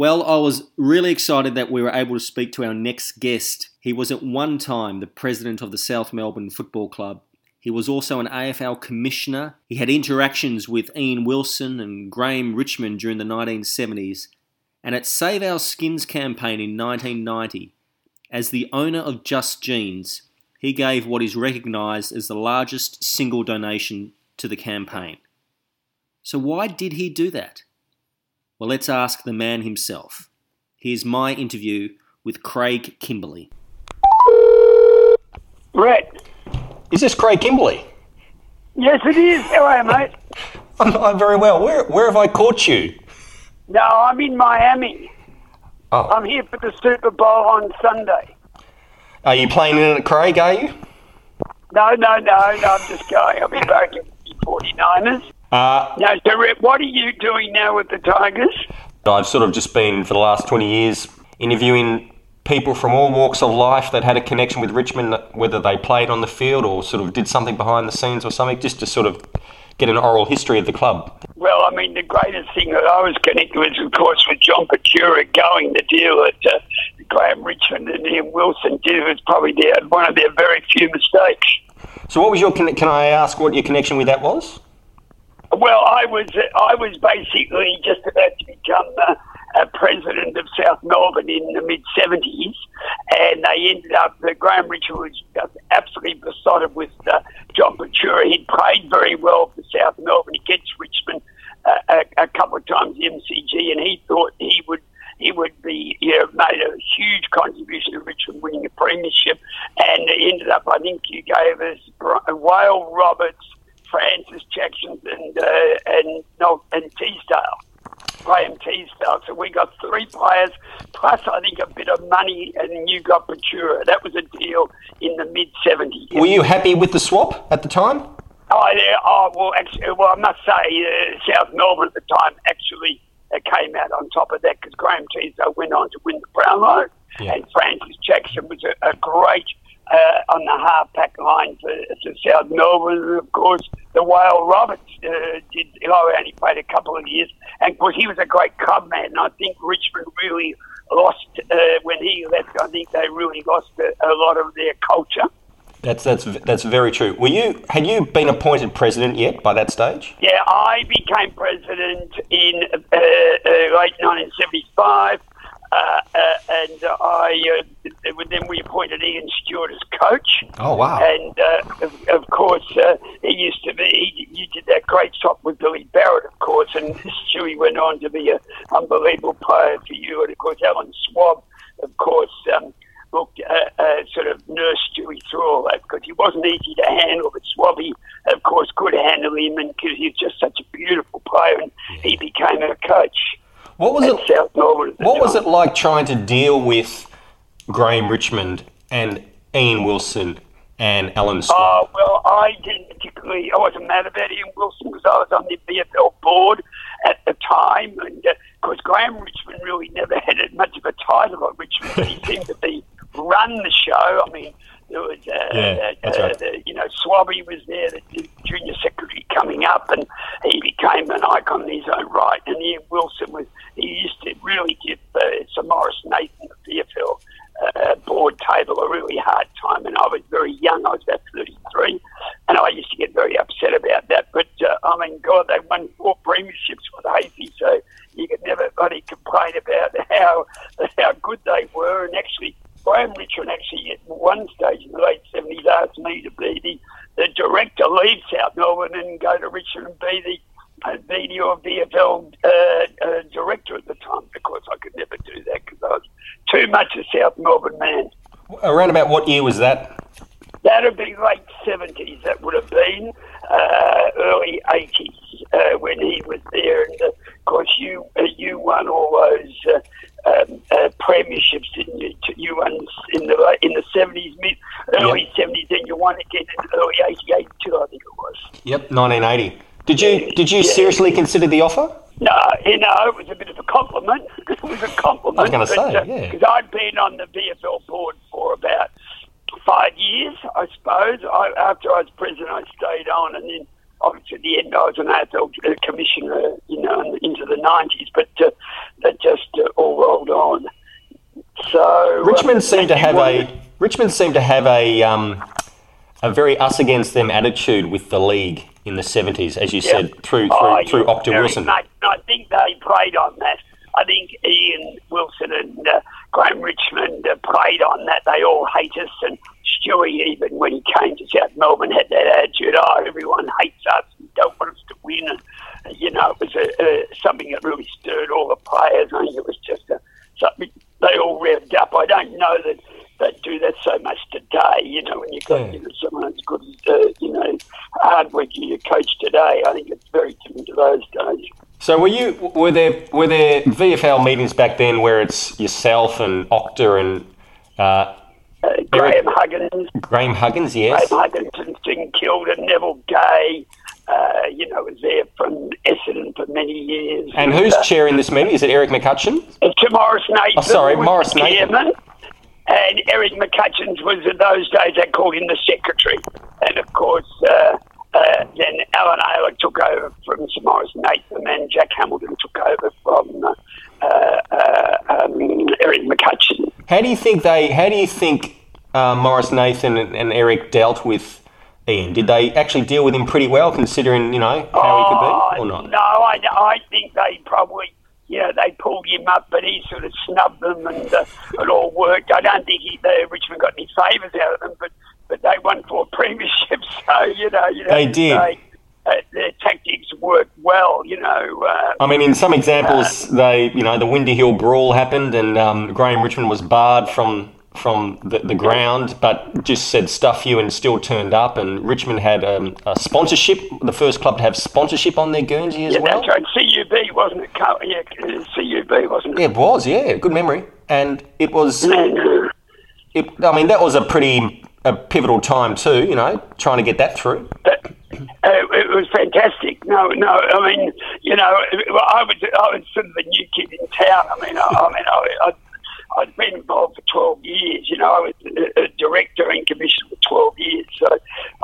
Well, I was really excited that we were able to speak to our next guest. He was at one time the president of the South Melbourne Football Club. He was also an AFL commissioner. He had interactions with Ian Wilson and Graeme Richmond during the 1970s. And at Save Our Skins campaign in 1990, as the owner of Just Jeans, he gave what is recognised as the largest single donation to the campaign. So, why did he do that? Well, let's ask the man himself. Here's my interview with Craig Kimberley. Brett. Is this Craig Kimberley? Yes, it is. How are you, mate? I'm, I'm very well. Where, where have I caught you? No, I'm in Miami. Oh. I'm here for the Super Bowl on Sunday. Are you playing in it, Craig, are you? No, no, no, no, I'm just going. I'll be back at the 49ers. Uh, Now, so Rhett, what are you doing now with the Tigers? I've sort of just been, for the last 20 years, interviewing people from all walks of life that had a connection with Richmond, whether they played on the field or sort of did something behind the scenes or something, just to sort of get an oral history of the club. Well, I mean, the greatest thing that I was connected with, of course, with John Pitura going the deal that uh, Graeme Richmond and Ian Wilson did was probably their, one of their very few mistakes. So, what was your? Can I ask what your connection with that was? Well, I was I was basically just about to become uh, a president of South Melbourne in the mid seventies, and they ended up. Graeme Richmond was just absolutely besotted with uh, John Pitura. He'd played very well for South Melbourne against Richmond uh, a, a couple of times in MCG, and he thought he would he would be, you know, made a huge contribution to Richmond winning a premiership. And ended up, I think you gave us Whale Roberts, Francis Jackson, and uh, and no, and Teasdale. Graham Teasdale. So we got three players, plus I think a bit of money, and you got Pitura. That was a deal in the mid 70s. Were you happy with the swap at the time? Oh, yeah, oh well, actually, well, I must say, uh, South Melbourne at the time actually uh, came out on top of that because Graham Teasdale went on to win the Brownlow, Yeah. and Francis Jackson was a, a great uh, on the half pack line for, for South Melbourne. And of course, the Whale Roberts uh, did. I only played a couple of years, and of course, he was a great club man. And I think Richmond really lost uh, when he left. I think they really lost a, a lot of their culture. That's that's that's very true. Were you had you been appointed president yet by that stage? Yeah, I became president in uh, uh, late 1975, uh, uh, and I uh, then we appointed Ian Stewart as coach. Oh wow! And uh, of, of course, uh, he used to be. He, you did that great stop with Billy Barrot, of course, and Stewie went on to be an unbelievable player for you. And of course, Alan Schwab, of course. Um, Looked, uh, uh, sort of nursed Stewie through all that because he wasn't easy to handle, but Swabby, of course, could handle him, and because he's just such a beautiful player, and he became a coach What was it? South Melbourne. What was it like trying to deal with Graeme Richmond and Ian Wilson and Alan Scott? Oh, well, I didn't particularly, I wasn't mad about Ian Wilson because I was on the VFL board at the time. And uh, of course, Graham Richmond really never had much of a title at Richmond. he seemed to be run the show. I mean, there was, uh, Yeah, uh, uh, right. the, you know, Swabby was there, the, junior secretary coming up, and he became an icon in his own right. And Ian Wilson was, he used to really give uh, Sir Maurice Nathan, the VFL uh, board table a really hard time, and I was very young. I was about 33, and I used to get very upset about that. But uh, I mean, God, they won four premierships with Hafey, so you could never bloody complain about how how good they were. And actually, Graeme Richmond actually at one stage in the late 70s asked me to be the, the director, leave South Melbourne and go to Richmond and be the uh, your VFL uh, uh, director at the time. Of course, I could never do that because I was too much a South Melbourne man. Around about what year was that? That would be late 70s, that would have been uh, early 80s uh, when he was there. And uh, of course, you uh, you won all those uh, um, uh, premierships, didn't you? You won in the in the 70s, mid early 70s, then you won again in early 88 too, I think it was. Yep, 1980. Did you did you Yeah. seriously consider the offer? No, you know, it was a bit of a compliment. it was a compliment. I was gonna say, yeah. Because I'd been on the VFL board for about five years, I suppose. I, after I was president, I stayed on, and then obviously at the end I was an AFL commissioner, you know, into the 90s. But uh, that just uh, all So Richmond um, seemed to have a Richmond seemed to have a um, a very us against them attitude with the league in the seventies, as you said, through through, Oh, through very Wilson. much. I think they played on that. I think Ian Wilson and uh, Graeme Richmond uh, played on that. They all hate us, and Stewie, even when he came to South Melbourne, had that attitude. Oh, everyone hates us and don't want us to win. And, uh, you know, it was a, uh, something that really stirred all the players. I think it was just a, something they all revved up. I don't know that they do that so much today. You know, when you've got Yeah. you know, someone as good as uh, you know hardworking your coach today, I think it's very different to those days. So were you were there were there VFL meetings back then where it's yourself and Octa and uh, Uh, Graham Huggins, Graham Huggins? Yes. Graham Huggins has been killed, and Neville Gay. Uh, you know, was there from Essendon for many years. And who's uh, chairing this meeting? Is it Eric McCutchan? It's to Maurice Nathan. Oh, sorry, Maurice Nathan. chairman, And Eric McCutchans was in those days they called him the secretary. And of course, uh, uh, then Allen Aylett took over from Sir Maurice Nathan, and Jack Hamilton took over from uh, uh, um, Eric McCutchan. How do you think they? How do you think uh, Maurice Nathan and, and Eric dealt with Ian? Did they actually deal with him pretty well, considering you know how he could be, or not? Oh, No, I, I think they probably, you know, they pulled him up, but he sort of snubbed them, and uh, all worked. I don't think he, the Richmond got any favours out of them, but but they won four premierships, so you know, you know They did. uh, their tactics worked well, you know. Uh, I mean, in some examples, they you know the Windy Hill brawl happened, and um, Graeme Richmond was barred from from the, the ground, but just said stuff you and still turned up. And Richmond had um, a sponsorship, the first club to have sponsorship on their Guernsey as yeah, well. that's right. CUB wasn't it? Yeah, CUB wasn't Yeah, it? it was. Yeah, good memory. And it was. It, I mean, that was a pretty a pivotal time too. You know, trying to get that through. Uh, it was fantastic. No, no. I mean, you know, I was I was sort of the new kid in town. I mean, I, I mean, I, I, I'd been involved for twelve years. You know, I was a, a director and commissioner for twelve years. So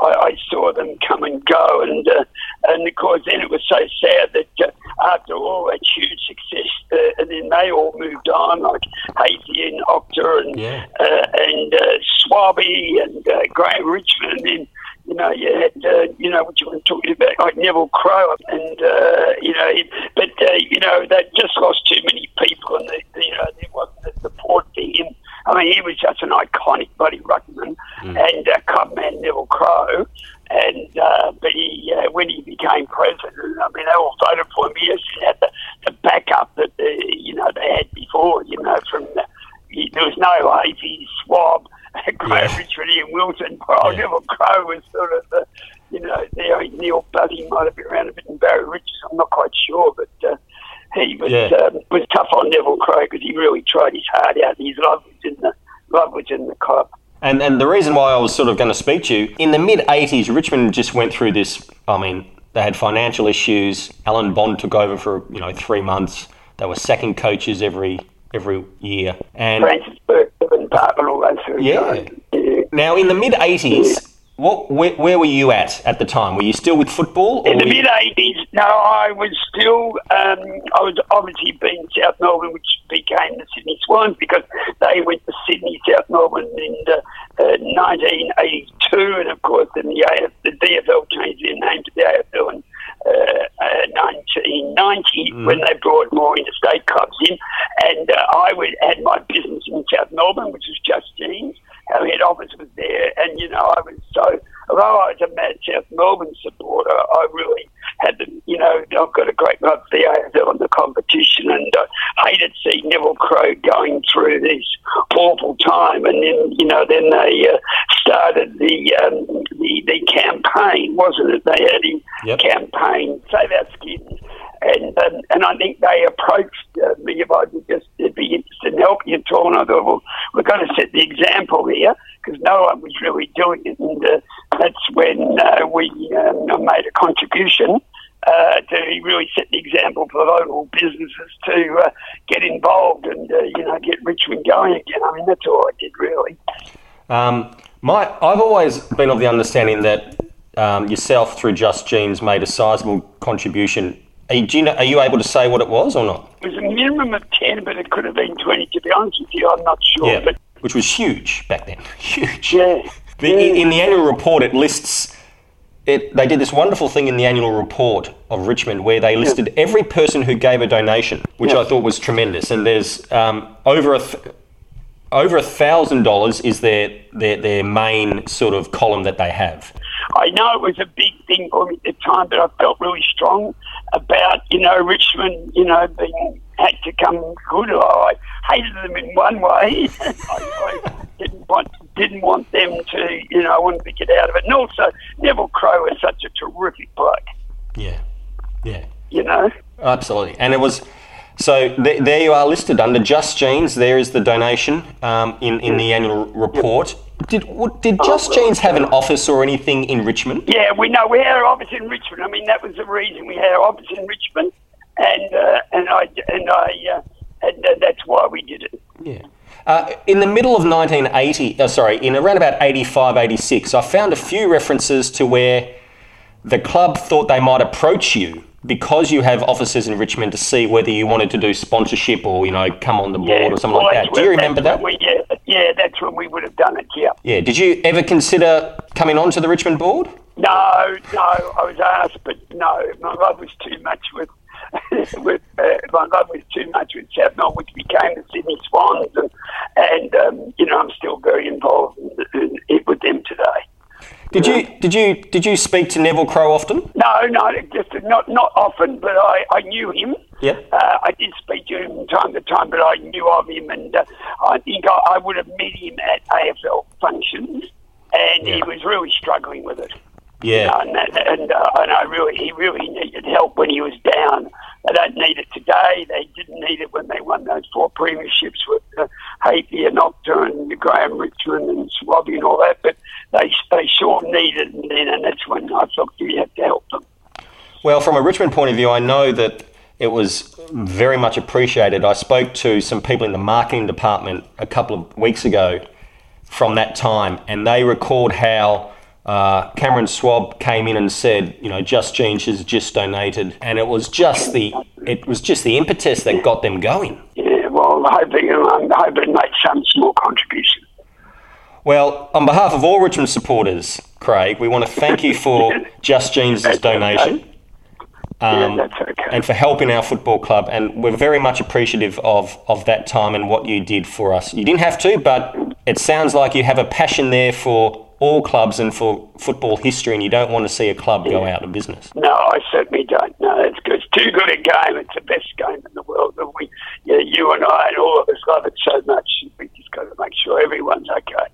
I, I saw them come and go, and uh, and of course, then it was so sad that uh, after all that huge success, uh, and then they all moved on, like Hafey and Octa and Yeah. uh, and uh, Swabby and uh, Graeme Richmond, and then you know you had uh, you know what you were talking about, like Neville Crowe, and uh, you know, but uh, you know they just lost too many people, and they, you know there wasn't the support for him. I mean, he was just an iconic bloody ruckman and uh, clubman Neville Crowe. And uh, but he, uh, when he became president, I mean, they all voted for him. He just had the, the backup that uh, you know they had before. You know, from the, he, there was no Hafey, Schwab, Graham Yeah. Richard, Ian Wilson. Well, Yeah. Neville Crowe was sort of the, you know, there. Neil Busse might have been around a bit, and Barry Richards. I'm not quite sure, but uh, he was Yeah. um, was tough on Neville Crowe because he really tried his heart out. His love was in the love was in the club. And and the reason why I was sort of going to speak to you in the mid '80s, Richmond just went through this. I mean, they had financial issues. Alan Bond took over for you know three months. They were sacking coaches every every year. And Francis Bourke, Park, all those Yeah. Yeah. now in the mid '80s, what where, where were you at at the time? Were you still with football? In the you- mid eighties, no, I was still. Um, I was obviously being South Melbourne, which became the Sydney Swans because they went to Sydney, South Melbourne in uh, uh, 1982, and of course, then the AF, the VFL changed their name to the AFL in uh, uh, 1990 when they brought more interstate clubs in, and uh, I would, had my business in South Melbourne, which was Just Jeans. Our head office was there, and you know, I was so. Although I was a mad South Melbourne supporter, I really had the, you know, I've got a great love for the AFL and the competition, and I hated seeing Neville Crowe going through this awful time, and then, you know, then they uh, started the, um, the the campaign, wasn't it? They had a Yep. campaign, Save Our Skins, and um, and I think they approached uh, me if I could just be interested in helping at all, and I thought, well, we're going to set the example here because no one was really doing it, and uh, that's when uh, we um, made a contribution. Uh, to really set the example for local businesses to uh, get involved and uh, you know get Richmond going again. I mean that's all I did really. Um, my, I've always been of the understanding that um, yourself, through Just Jeans, made a sizable contribution Are you, you know, are you able to say what it was or not? It was a minimum of 10, but it could have been 20, to be honest with you. I'm not sure. Yeah, But which was huge back then. Huge. yeah. The, yeah. in, the annual report, it lists. It, they did this wonderful thing in the annual report of Richmond where they listed every person who gave a donation, which Yeah. I thought was tremendous. And there's um, over a th- over a thousand dollars is their, their their main sort of column that they have. I know it was a big thing for me at the time, but I felt really strong about, you know, Richmond, you know, being had to come good. I hated them in one way. I, I didn't want didn't want them to, you know, I wanted to get out of it. And also, Neville Crowe is such a terrific bloke, Yeah, yeah. you know. Absolutely. And it was so th- there you are listed under Just Jeans. There is the donation um, in in the annual report. Did did Just Jeans have an office or anything in Richmond? Yeah, we know we had our office in Richmond. I mean, that was the reason we had our office in Richmond, and uh, and I and I uh, and uh, that's why we did it. Yeah. Uh, in the middle of 1980, uh, sorry, in around about 85, 86, I found a few references to where the club thought they might approach you because you have offices in Richmond to see whether you wanted to do sponsorship or, you know, come on the board or something well, like that. Do you remember that? We, yeah, yeah, that's when we would have done it. Yeah. Yeah. Did you ever consider coming on to the Richmond board? No, no, I was asked, but no, my love was too much with, with uh, my love was too much with Melbourne, which became the Sydney Swans, and, and um, you know I'm still very involved in, in, with them today. Did you did you did you speak to Neville Crowe often? No, no, just not not often, but I, I knew him. Yeah. Uh, I did speak to him from time to time, but I knew of him, and uh, I think I, I would have met him at AFL functions, and he was really struggling with it. Yeah. and that, and, uh, and I really, he really needed help when he was down. They don't need it today. They didn't need it when they won those four premierships with uh, and Octa and Graeme Richmond and Swabby and all that. But they they sure needed it then, and that's when I felt you had to help them. Well, from a Richmond point of view, I know that it was very much appreciated. I spoke to some people in the marketing department a couple of weeks ago from that time, and they recalled how uh, Cameron Schwab came in and said, you know, Just Jeans has just donated, and it was just the it was just the impetus that got them going. Yeah, well, I'm hoping I'm hoping make some small contribution. Well, on behalf of all Richmond supporters, Craig, we want to thank you for Just Jeans' donation. Yeah, Um, that's okay. and for helping our football club. And we're very much appreciative of, of that time and what you did for us. You didn't have to, but it sounds like you have a passion there for all clubs and for football history, and you don't want to see a club go out of business. No, I certainly don't. No, it's good. It's too good a game. It's the best game in the world. And we, yeah, you and I and all of us love it so much. We just got to make sure everyone's okay.